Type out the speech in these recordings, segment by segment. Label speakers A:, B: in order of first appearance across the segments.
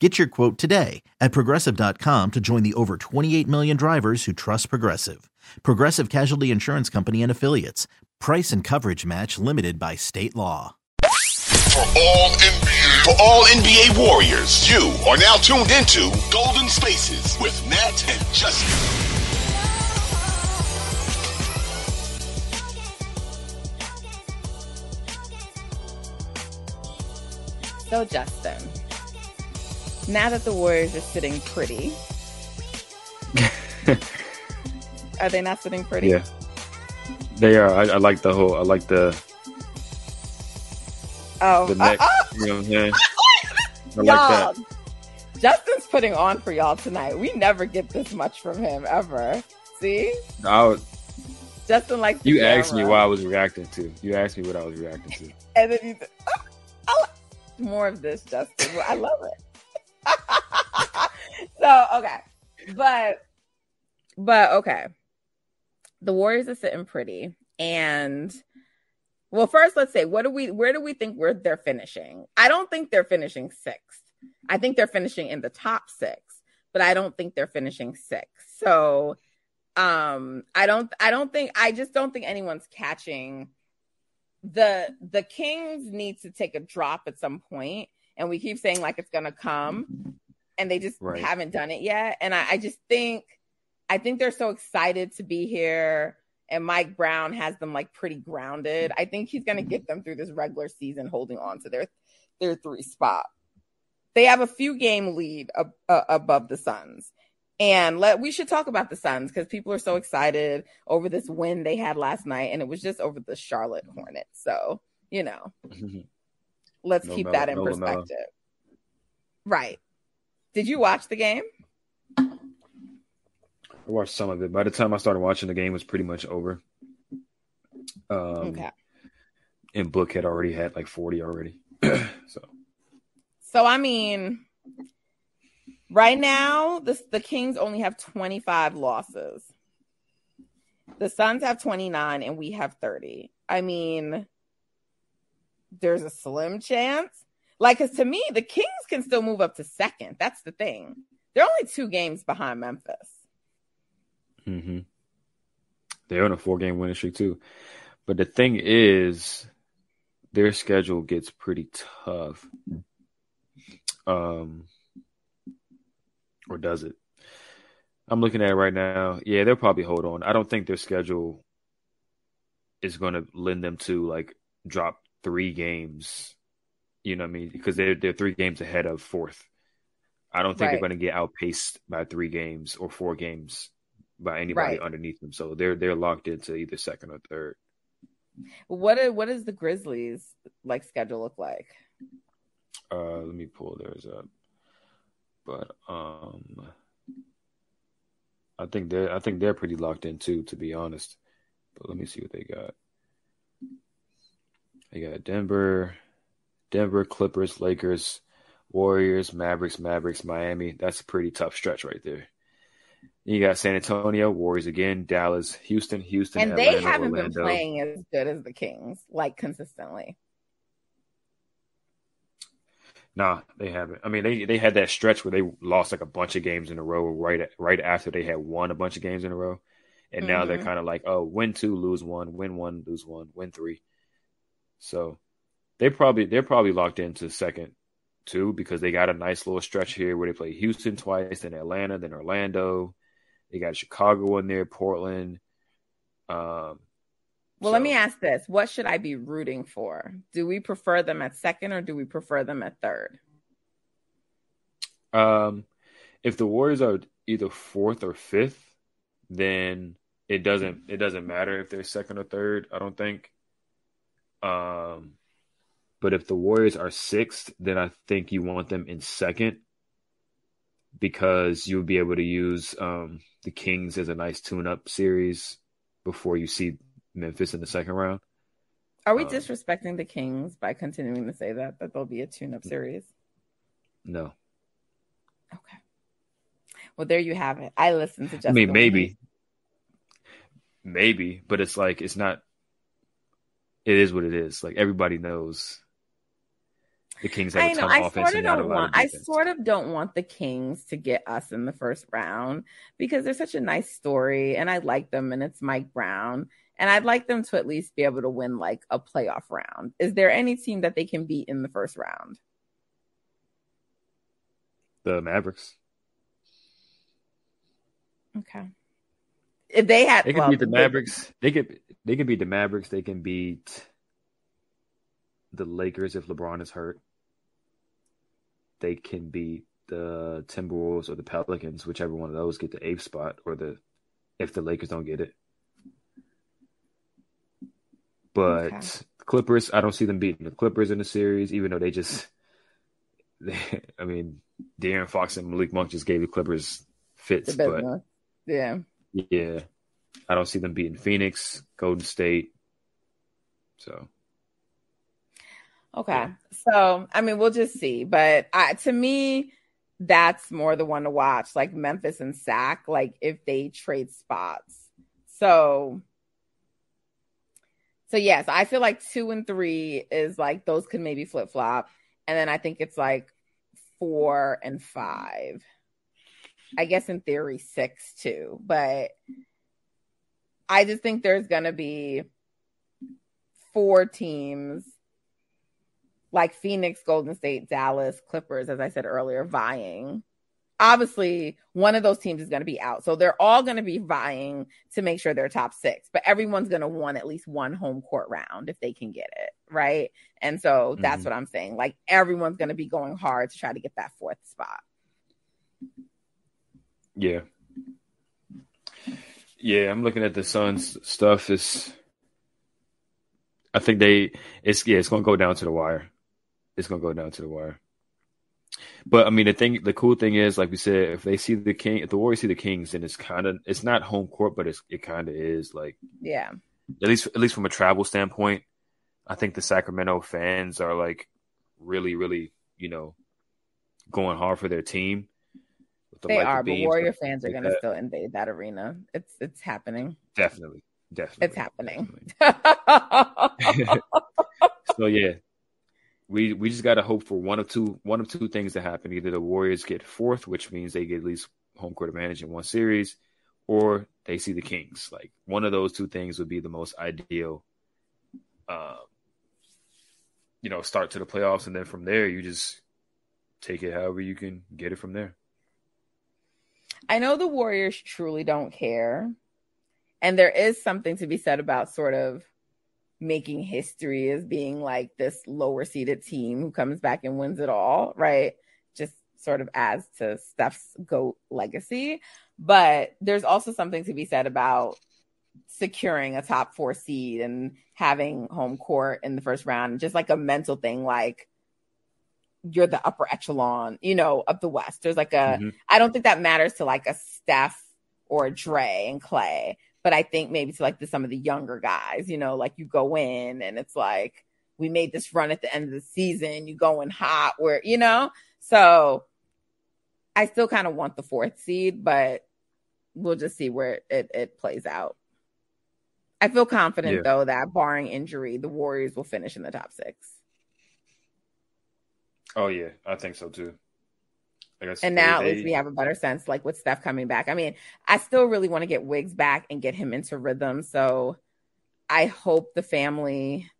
A: Get your quote today at progressive.com to join the over 28 million drivers who trust Progressive. Progressive Casualty Insurance Company and Affiliates. Price and coverage match limited by state law.
B: For all NBA, for all NBA Warriors, you are now tuned into Golden Spaces with Matt and Justin.
C: So, Justin, now that the Warriors are sitting pretty, are they not sitting pretty?
D: Yeah, they are. I, I like the whole. I like the
C: Oh,
D: the neck.
C: uh, uh,
D: You know what I'm saying? I like that.
C: Justin's putting on for y'all tonight. We never get this much from him ever. See,
D: I was,
C: Justin likes. the
D: you asked me
C: camera.
D: what I was reacting to. You asked me what I was reacting to.
C: and then you. Th- oh, I like more of this, Justin. I love it. so okay, but but okay, the Warriors are sitting pretty, and well, first let's say what do we where do we think we're they're finishing? I don't think they're finishing sixth. I think they're finishing in the top six, but I don't think they're finishing sixth. So um I don't I don't think I just don't think anyone's catching the the Kings need to take a drop at some point, and we keep saying like it's gonna come, and they just
D: Right.
C: haven't done it yet. And I, I just think I think they're so excited to be here, and Mike Brown has them like pretty grounded. I think he's gonna get them through this regular season, holding on to their their three spot. They have a few game lead ab- uh, above the Suns. And let we should talk about the Suns because people are so excited over this win they had last night, and it was just over the Charlotte Hornets. So you know, let's
D: No
C: keep that in
D: no
C: perspective. Right? Did you watch the game?
D: I watched some of it. By the time I started watching, the game was pretty much over. Um,
C: okay.
D: And Book had already had like 40 already. so
C: So I mean, right now the the Kings only have 25 losses. The Suns have 29 and we have 30. I mean, there's a slim chance. Like, cause to me, the Kings can still move up to second. That's the thing. They're only two games behind Memphis.
D: Mm-hmm. they're on a four game winning streak too. But the thing is, their schedule gets pretty tough. Um, or does it? I'm looking at it right now. Yeah, they'll probably hold on. I don't think their schedule is going to lend them to like drop three games. You know what I mean? Because they're they're three games ahead of fourth. I don't think
C: Right.
D: they're going to get outpaced by three games or four games by anybody
C: Right.
D: underneath them. So they're they're locked into either second or third.
C: What are, what does the Grizzlies like schedule look like?
D: Uh, let me pull theirs up. But um, I think they're I think they're pretty locked in too, to be honest. But let me see what they got. They got Denver, Denver, Clippers, Lakers, Warriors, Mavericks, Mavericks, Miami. That's a pretty tough stretch right there. You got San Antonio, Warriors again, Dallas, Houston, Houston,
C: and they haven't
D: Orlando.
C: been playing as good as the Kings, like consistently.
D: Nah, they haven't. I mean, they they had that stretch where they lost like a bunch of games in a row right right after they had won a bunch of games in a row, and now they're
C: Mhm.
D: kind of like, oh, win two, lose one, win one, lose one, win three. So they probably they're probably locked into second too because they got a nice little stretch here where they play Houston twice, then Atlanta, then Orlando. They got Chicago in there, Portland, um,
C: Well, so. let me ask this: What should I be rooting for? Do we prefer them at second, or do we prefer them at third?
D: Um, if the Warriors are either fourth or fifth, then it doesn't it doesn't matter if they're second or third. I don't think. Um, but if the Warriors are sixth, then I think you want them in second because you'll be able to use um, the Kings as a nice tune-up series before you see Memphis in the second round.
C: Are we um, disrespecting the Kings by continuing to say that that there'll be a tune-up series?
D: No.
C: Okay. Well, there you have it. I listened to. Jessica
D: I mean, maybe, maybe, but it's like it's not. It is what it is. Like everybody knows the Kings have I know, I offense sort of don't
C: want, I sort of don't want the Kings to get us in the first round because they're such a nice story and I like them and it's Mike Brown and I'd like them to at least be able to win like a playoff round. Is there any team that they can beat in the first round?
D: The Mavericks.
C: Okay. If they had,
D: they can well, beat the Mavericks. They could. They can beat the Mavericks. They can beat the Lakers if LeBron is hurt they can beat the Timberwolves or the Pelicans, whichever one of those get the eighth spot, or the if the Lakers don't get it. But okay. Clippers, I don't see them beating the Clippers in the series, even though they just, they, I mean, De'Aaron Fox and Malik Monk just gave the Clippers fits, but
C: yeah,
D: yeah, I don't see them beating Phoenix, Golden State. So
C: Okay. So, I mean, we'll just see. But to me, that's more the one to watch, like Memphis and Sac, like if they trade spots. So, so yes, I feel like two and three is like those could maybe flip flop. And then I think it's like four and five. I guess in theory, six too. But I just think there's going to be four teams like Phoenix, Golden State, Dallas, Clippers, as I said earlier, vying. Obviously, one of those teams is going to be out. So they're all going to be vying to make sure they're top six, but everyone's going to want at least one home court round if they can get it. Right. And so that's mm-hmm. what I'm saying. Like everyone's going to be going hard to try to get that fourth spot.
D: Yeah. Yeah. I'm looking at the Suns stuff. Is I think they, it's, yeah, it's going to go down to the wire it's gonna go down to the wire. But I mean, the thing, the cool thing is, like we said, if they see the king, if the Warriors see the Kings, then it's kind of, it's not home court, but it's, it kind of is. Like,
C: yeah.
D: At least, at least from a travel standpoint, I think the Sacramento fans are like really, really, you know, going hard for their team.
C: The they are, but Warrior fans are going to still invade that arena. It's it's happening.
D: Definitely, definitely,
C: it's happening.
D: Definitely. so yeah, we we just got to hope for one of two one of two things to happen. Either the Warriors get fourth, which means they get at least home court advantage in one series, or they see the Kings. Like one of those two things would be the most ideal. Uh, you know, start to the playoffs, and then from there you just take it however you can get it from there.
C: I know the Warriors truly don't care, and there is something to be said about sort of making history as being like this lower seeded team who comes back and wins it all, right? Just sort of adds to Steph's GOAT legacy. But there's also something to be said about securing a top four seed and having home court in the first round, just like a mental thing, like you're the upper echelon, you know, of the West. There's like a, mm-hmm. I don't think that matters to like a Steph or a Dre and Clay but I think maybe to like the, some of the younger guys, you know, like you go in and it's like we made this run at the end of the season, you go in hot, where you know, so I still kind of want the fourth seed, but we'll just see where it, it plays out. I feel confident yeah. though that barring injury, the Warriors will finish in the top six.
D: Oh yeah, I think so too
C: and now at least we have a better sense, like with Steph coming back. I mean, I still really want to get Wiggs back and get him into rhythm. So I hope the family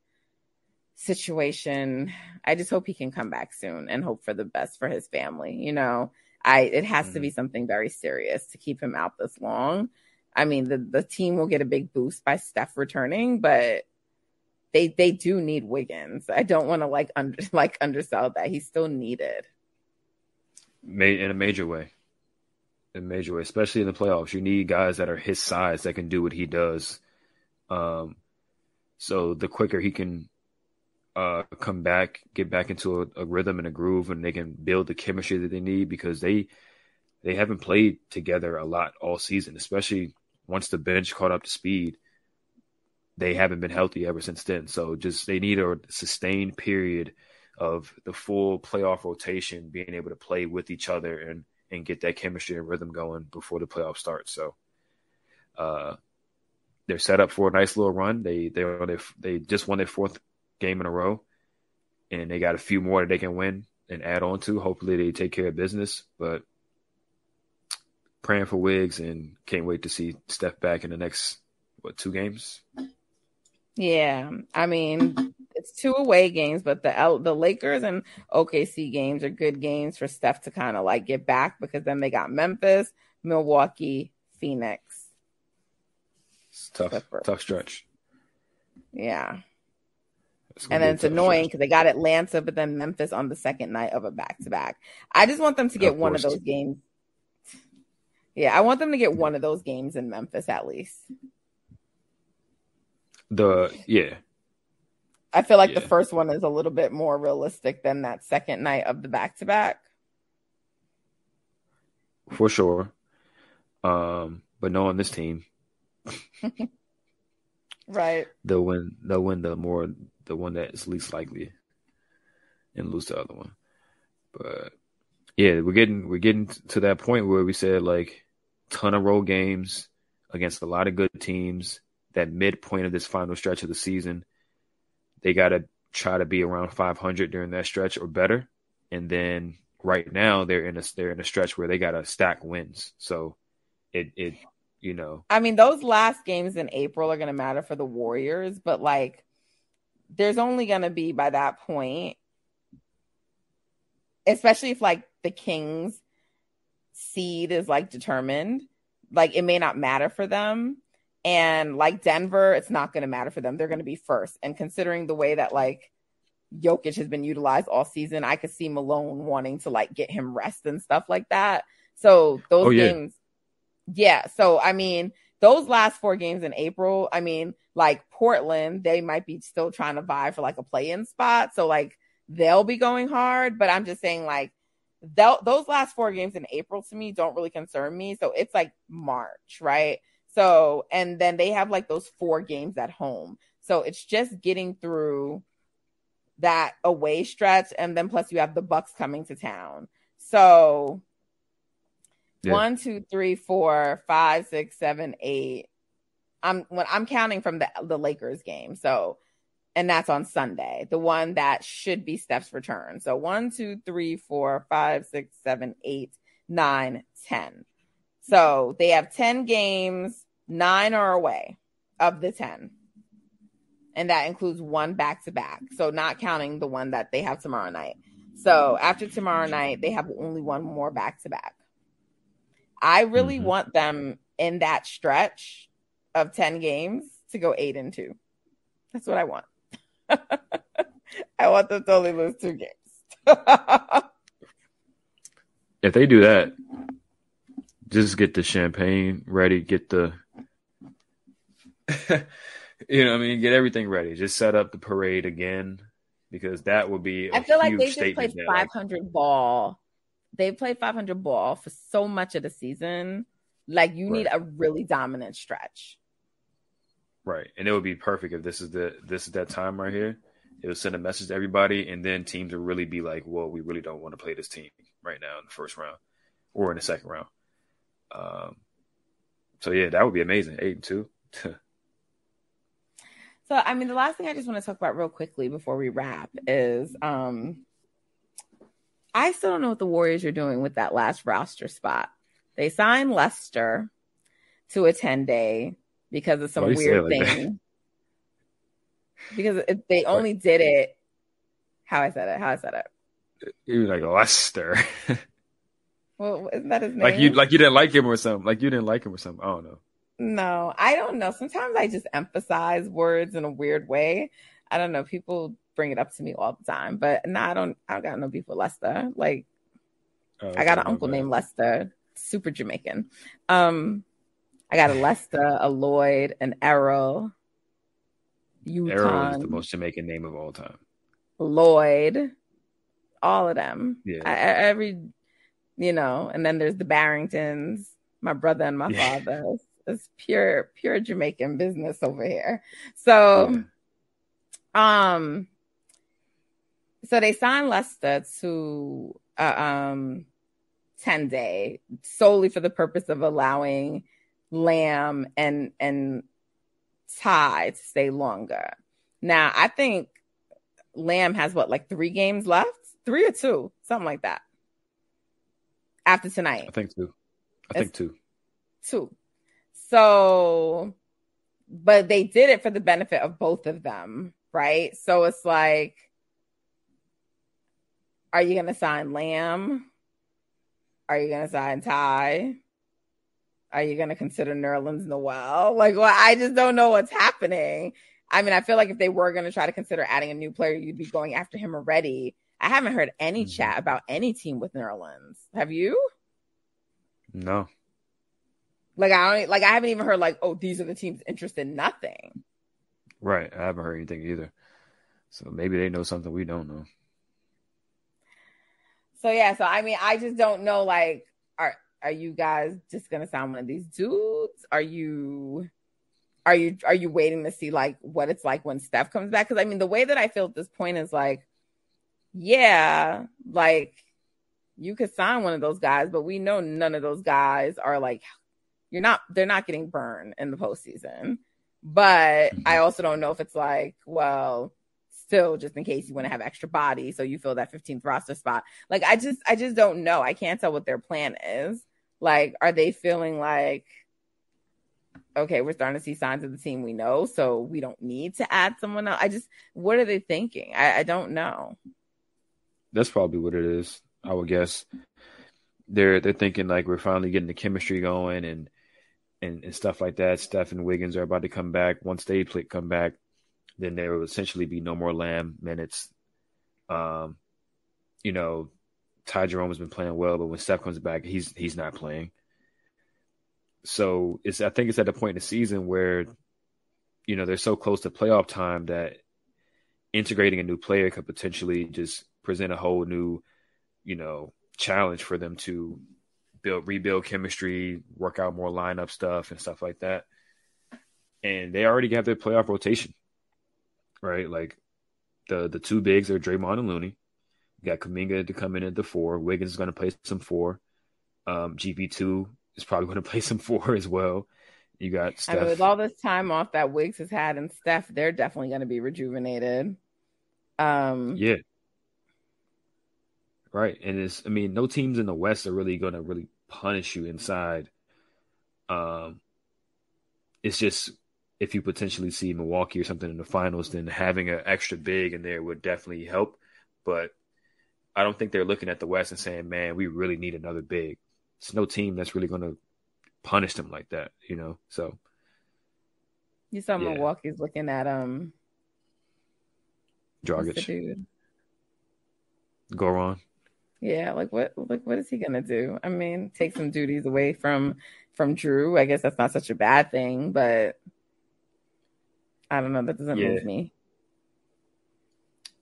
C: situation, I just hope he can come back soon and hope for the best for his family. You know, I it has mm-hmm. to be mm-hmm. something very serious to keep him out this long. I mean, the, the team will get a big boost by Steph returning, but they they do need Wiggins. I don't want to like under like undersell that. He's still needed.
D: in a major way. In a major way, especially in the playoffs. You need guys that are his size that can do what he does. Um so the quicker he can uh, come back, get back into a, a, rhythm and a groove, and they can build the chemistry that they need because they they haven't played together a lot all season, especially once the bench caught up to speed. They haven't been healthy ever since then. So just they need a sustained period of the full playoff rotation, being able to play with each other and and get that chemistry and rhythm going before the playoff starts. So, uh, they're set up for a nice little run. They they they they just won their fourth game in a row, and they got a few more that they can win and add on to. Hopefully, they take care of business. But praying for Wiggs and can't wait to see Steph back in the next what two games.
C: Yeah, I mean it's two away games, but the L- the Lakers and OKC games are good games for Steph to kind of like get back because then they got Memphis, Milwaukee, Phoenix.
D: It's tough, Clippers. tough stretch.
C: Yeah and then it's annoying because they got Atlanta, but then Memphis on the second night of a back to back. I just want them to get of one of those games. Yeah, I want them to get one of those games in Memphis at least.
D: The yeah.
C: I feel like yeah. the first one is a little bit more realistic than that second night of the back to back.
D: For sure. Um, but knowing this team,
C: right?
D: They'll win. They'll win the more the one that is least likely, and lose the other one. But yeah, we're getting we're getting to that point where we said like ton of road games against a lot of good teams. That midpoint of this final stretch of the season, they got to try to be around 500 during that stretch or better. And then right now they're in a they're in a stretch where they got to stack wins. So it it you know.
C: I mean, those last games in April are going to matter for the Warriors, but like there's only going to be by that point, especially if like the Kings seed is like determined, like it may not matter for them. And like Denver, it's not going to matter for them. They're going to be first. And considering the way that like Jokic has been utilized all season, I could see Malone wanting to like get him rest and stuff like that. So those oh, yeah. games, yeah. So I mean, those last four games in April, I mean, like Portland, they might be still trying to vie for like a play in spot. So like they'll be going hard. But I'm just saying, like, those last four games in April to me don't really concern me. So it's like March, right? So, and then they have like those four games at home. So it's just getting through that away stretch. And then plus you have the Bucks coming to town. So yeah. one, two, three, four, five, six, seven, eight. I'm when I'm counting from the the Lakers game. So and that's on Sunday, the one that should be Steph's return. So one, two, three, four, five, six, seven, eight, nine, ten. So they have 10 games, nine are away of the 10. And that includes one back to back. So not counting the one that they have tomorrow night. So after tomorrow night, they have only one more back to back. I really mm-hmm. want them in that stretch of 10 games to go eight and two. That's what I want. I want them to only lose two games.
D: if they do that, just get the champagne ready, get the you know, I mean, get everything ready. Just set up the parade again because that would be. I feel like they just
C: played 500 like, ball. They played 500 ball for so much of the season. Like you right. need a really dominant stretch.
D: Right. And it would be perfect if this is the this is that time right here. It would send a message to everybody and then teams would really be like, Well, we really don't want to play this team right now in the first round or in the second round. Um so yeah, that would be amazing. Eight and two.
C: so I mean the last thing I just want to talk about real quickly before we wrap is um I still don't know what the Warriors are doing with that last roster spot. They signed Lester to a 10 day because of some weird like thing. That? because if they only did it, how I said it, how I said it.
D: You like Lester.
C: well, isn't that his name?
D: Like you, like you didn't like him or something. Like you didn't like him or something. I don't know.
C: No, I don't know. Sometimes I just emphasize words in a weird way. I don't know. People bring it up to me all the time, but no, I don't. I don't got no beef with Lester. Like, oh, I got an uncle bad. named Lester, super Jamaican. Um, I got a Lester, a Lloyd, an Errol.
D: Yukon, Errol is the most Jamaican name of all time.
C: Lloyd, all of them.
D: Yeah.
C: I, every, you know, and then there's the Barringtons, my brother and my father. It's, it's, pure, pure Jamaican business over here. So, yeah. um, so they signed Lester to uh, um 10 day solely for the purpose of allowing Lamb and and Ty to stay longer. Now, I think Lamb has what, like three games left? Three or two, something like that. After tonight.
D: I think two. I think two.
C: Two. So, but they did it for the benefit of both of them, right? So it's like, are you going to sign Lamb? Are you going to sign Ty? Are you going to consider Nerlens Noel? Like, well, I just don't know what's happening. I mean, I feel like if they were going to try to consider adding a new player, you'd be going after him already. I haven't heard any mm-hmm. chat about any team with Nerlens. Have you?
D: No.
C: Like I don't like I haven't even heard like, oh, these are the teams interested. in Nothing.
D: Right. I haven't heard anything either. So maybe they know something we don't know.
C: So yeah, so I mean, I just don't know. Like, are are you guys just gonna sign one of these dudes? Are you are you are you waiting to see like what it's like when Steph comes back? Because I mean, the way that I feel at this point is like, yeah, like you could sign one of those guys, but we know none of those guys are like you're not they're not getting burned in the postseason. But I mm-hmm. also don't know if it's like, well, still just in case you want to have extra body, so you fill that 15th roster spot. Like I just I just don't know. I can't tell what their plan is. Like, are they feeling like, okay, we're starting to see signs of the team we know, so we don't need to add someone else? I just, what are they thinking? I, I don't know.
D: That's probably what it is. I would guess they're they're thinking like we're finally getting the chemistry going and and, and stuff like that. Steph and Wiggins are about to come back. Once they play, come back, then there will essentially be no more Lamb minutes. Um, you know, Ty Jerome has been playing well, but when Steph comes back, he's he's not playing. So it's I think it's at the point in the season where, you know, they're so close to playoff time that integrating a new player could potentially just present a whole new, you know, challenge for them to build rebuild chemistry, work out more lineup stuff and stuff like that. And they already have their playoff rotation. Right? Like the the two bigs are Draymond and Looney. You got Kuminga to come in at the four. Wiggins is going to play some four. Um, GP2 is probably going to play some four as well. You got Steph. I mean,
C: with all this time off that Wiggs has had and Steph, they're definitely going to be rejuvenated. Um,
D: yeah. Right. And it's, I mean, no teams in the West are really going to really punish you inside. Um, it's just if you potentially see Milwaukee or something in the finals, then having an extra big in there would definitely help. But I don't think they're looking at the West and saying, "Man, we really need another big." It's no team that's really going to punish them like that, you know. So
C: you saw yeah. Milwaukee's looking at um
D: Dragic. Goran.
C: Yeah, like what like what is he gonna do? I mean, take some duties away from from Jrue. I guess that's not such a bad thing, but I don't know. That doesn't yeah. move me.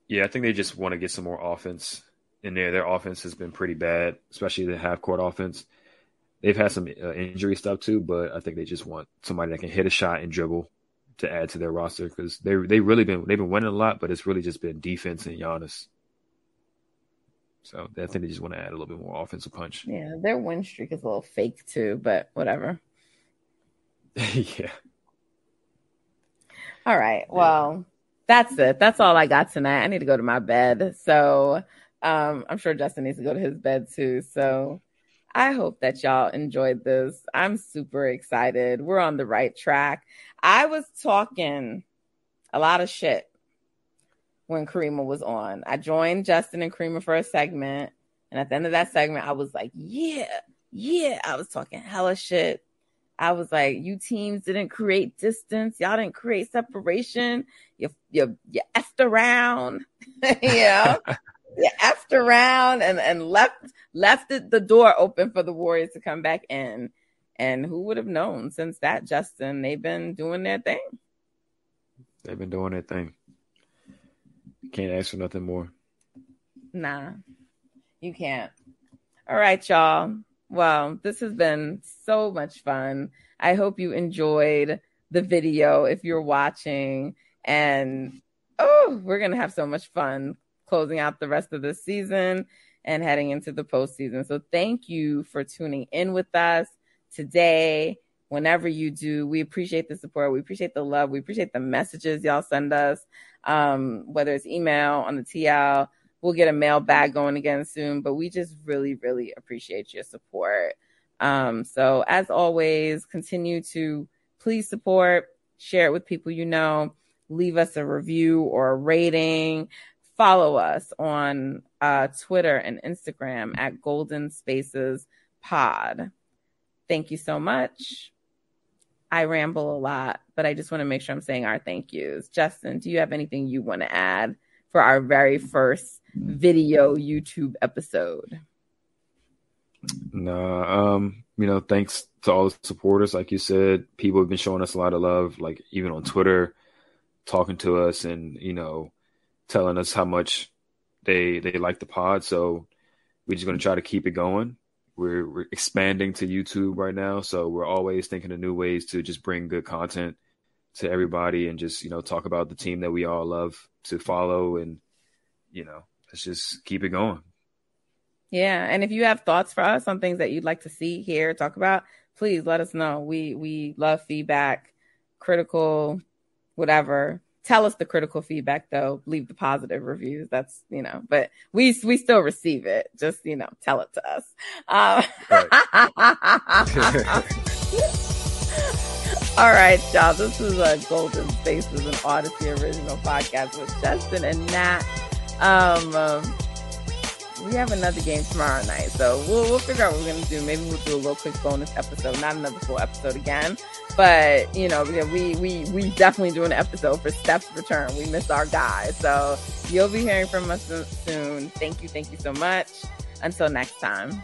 D: Yeah, I think they just want to get some more offense in there. Their offense has been pretty bad, especially the half court offense. They've had some uh, injury stuff too, but I think they just want somebody that can hit a shot and dribble to add to their roster because they they really been they've been winning a lot, but it's really just been defense and Giannis. So I think they just want to add a little bit more offensive punch.
C: Yeah, their win streak is a little fake too, but whatever.
D: yeah.
C: All right. Well, that's it. That's all I got tonight. I need to go to my bed. So um, I'm sure Justin needs to go to his bed too. So I hope that y'all enjoyed this. I'm super excited. We're on the right track. I was talking a lot of shit when Karima was on. I joined Justin and Karima for a segment. And at the end of that segment, I was like, yeah, yeah. I was talking hella shit I was like, you teams didn't create distance. Y'all didn't create separation. You you you effed around. you know? you effed around and, and left left the door open for the Warriors to come back in. And who would have known since that, Justin? They've been doing their thing.
D: They've been doing their thing. Can't ask for nothing more.
C: Nah, you can't. All right, y'all. Well, this has been so much fun. I hope you enjoyed the video if you're watching. And oh, we're going to have so much fun closing out the rest of the season and heading into the postseason. So thank you for tuning in with us today. Whenever you do, we appreciate the support. We appreciate the love. We appreciate the messages y'all send us, um, whether it's email on the TL. We'll get a mail bag going again soon, but we just really, really appreciate your support. Um, so as always, continue to please support, share it with people you know, leave us a review or a rating follow us on uh, Twitter and Instagram at Golden Spaces Pod. Thank you so much. I ramble a lot, but I just want to make sure I'm saying our thank yous. Justin, do you have anything you want to add for our very first video YouTube episode?
D: No, um, you know, thanks to all the supporters. Like you said, people have been showing us a lot of love, like even on Twitter, talking to us and, you know, telling us how much they they like the pod. So we're just to try to keep it going. We're, we're expanding to YouTube right now, so we're always thinking of new ways to just bring good content to everybody and just you know talk about the team that we all love to follow and you know let's just keep it going.
C: Yeah, and if you have thoughts for us on things that you'd like to see, hear, talk about, please let us know. We we love feedback, critical, whatever tell us the critical feedback though. Leave the positive reviews. That's you know but we we still receive it. Just you know tell it to us. Um, all right y'all. This is a golden spaces and odyssey original podcast with justin and nat. Um, um we have another game tomorrow night, so we'll we'll figure out what we're gonna do. Maybe we'll do a little quick bonus episode, not another full episode again, but you know, we we we definitely do an episode for Steph's return. We miss our guy, so you'll be hearing from us soon. Thank you, thank you so much. Until next time.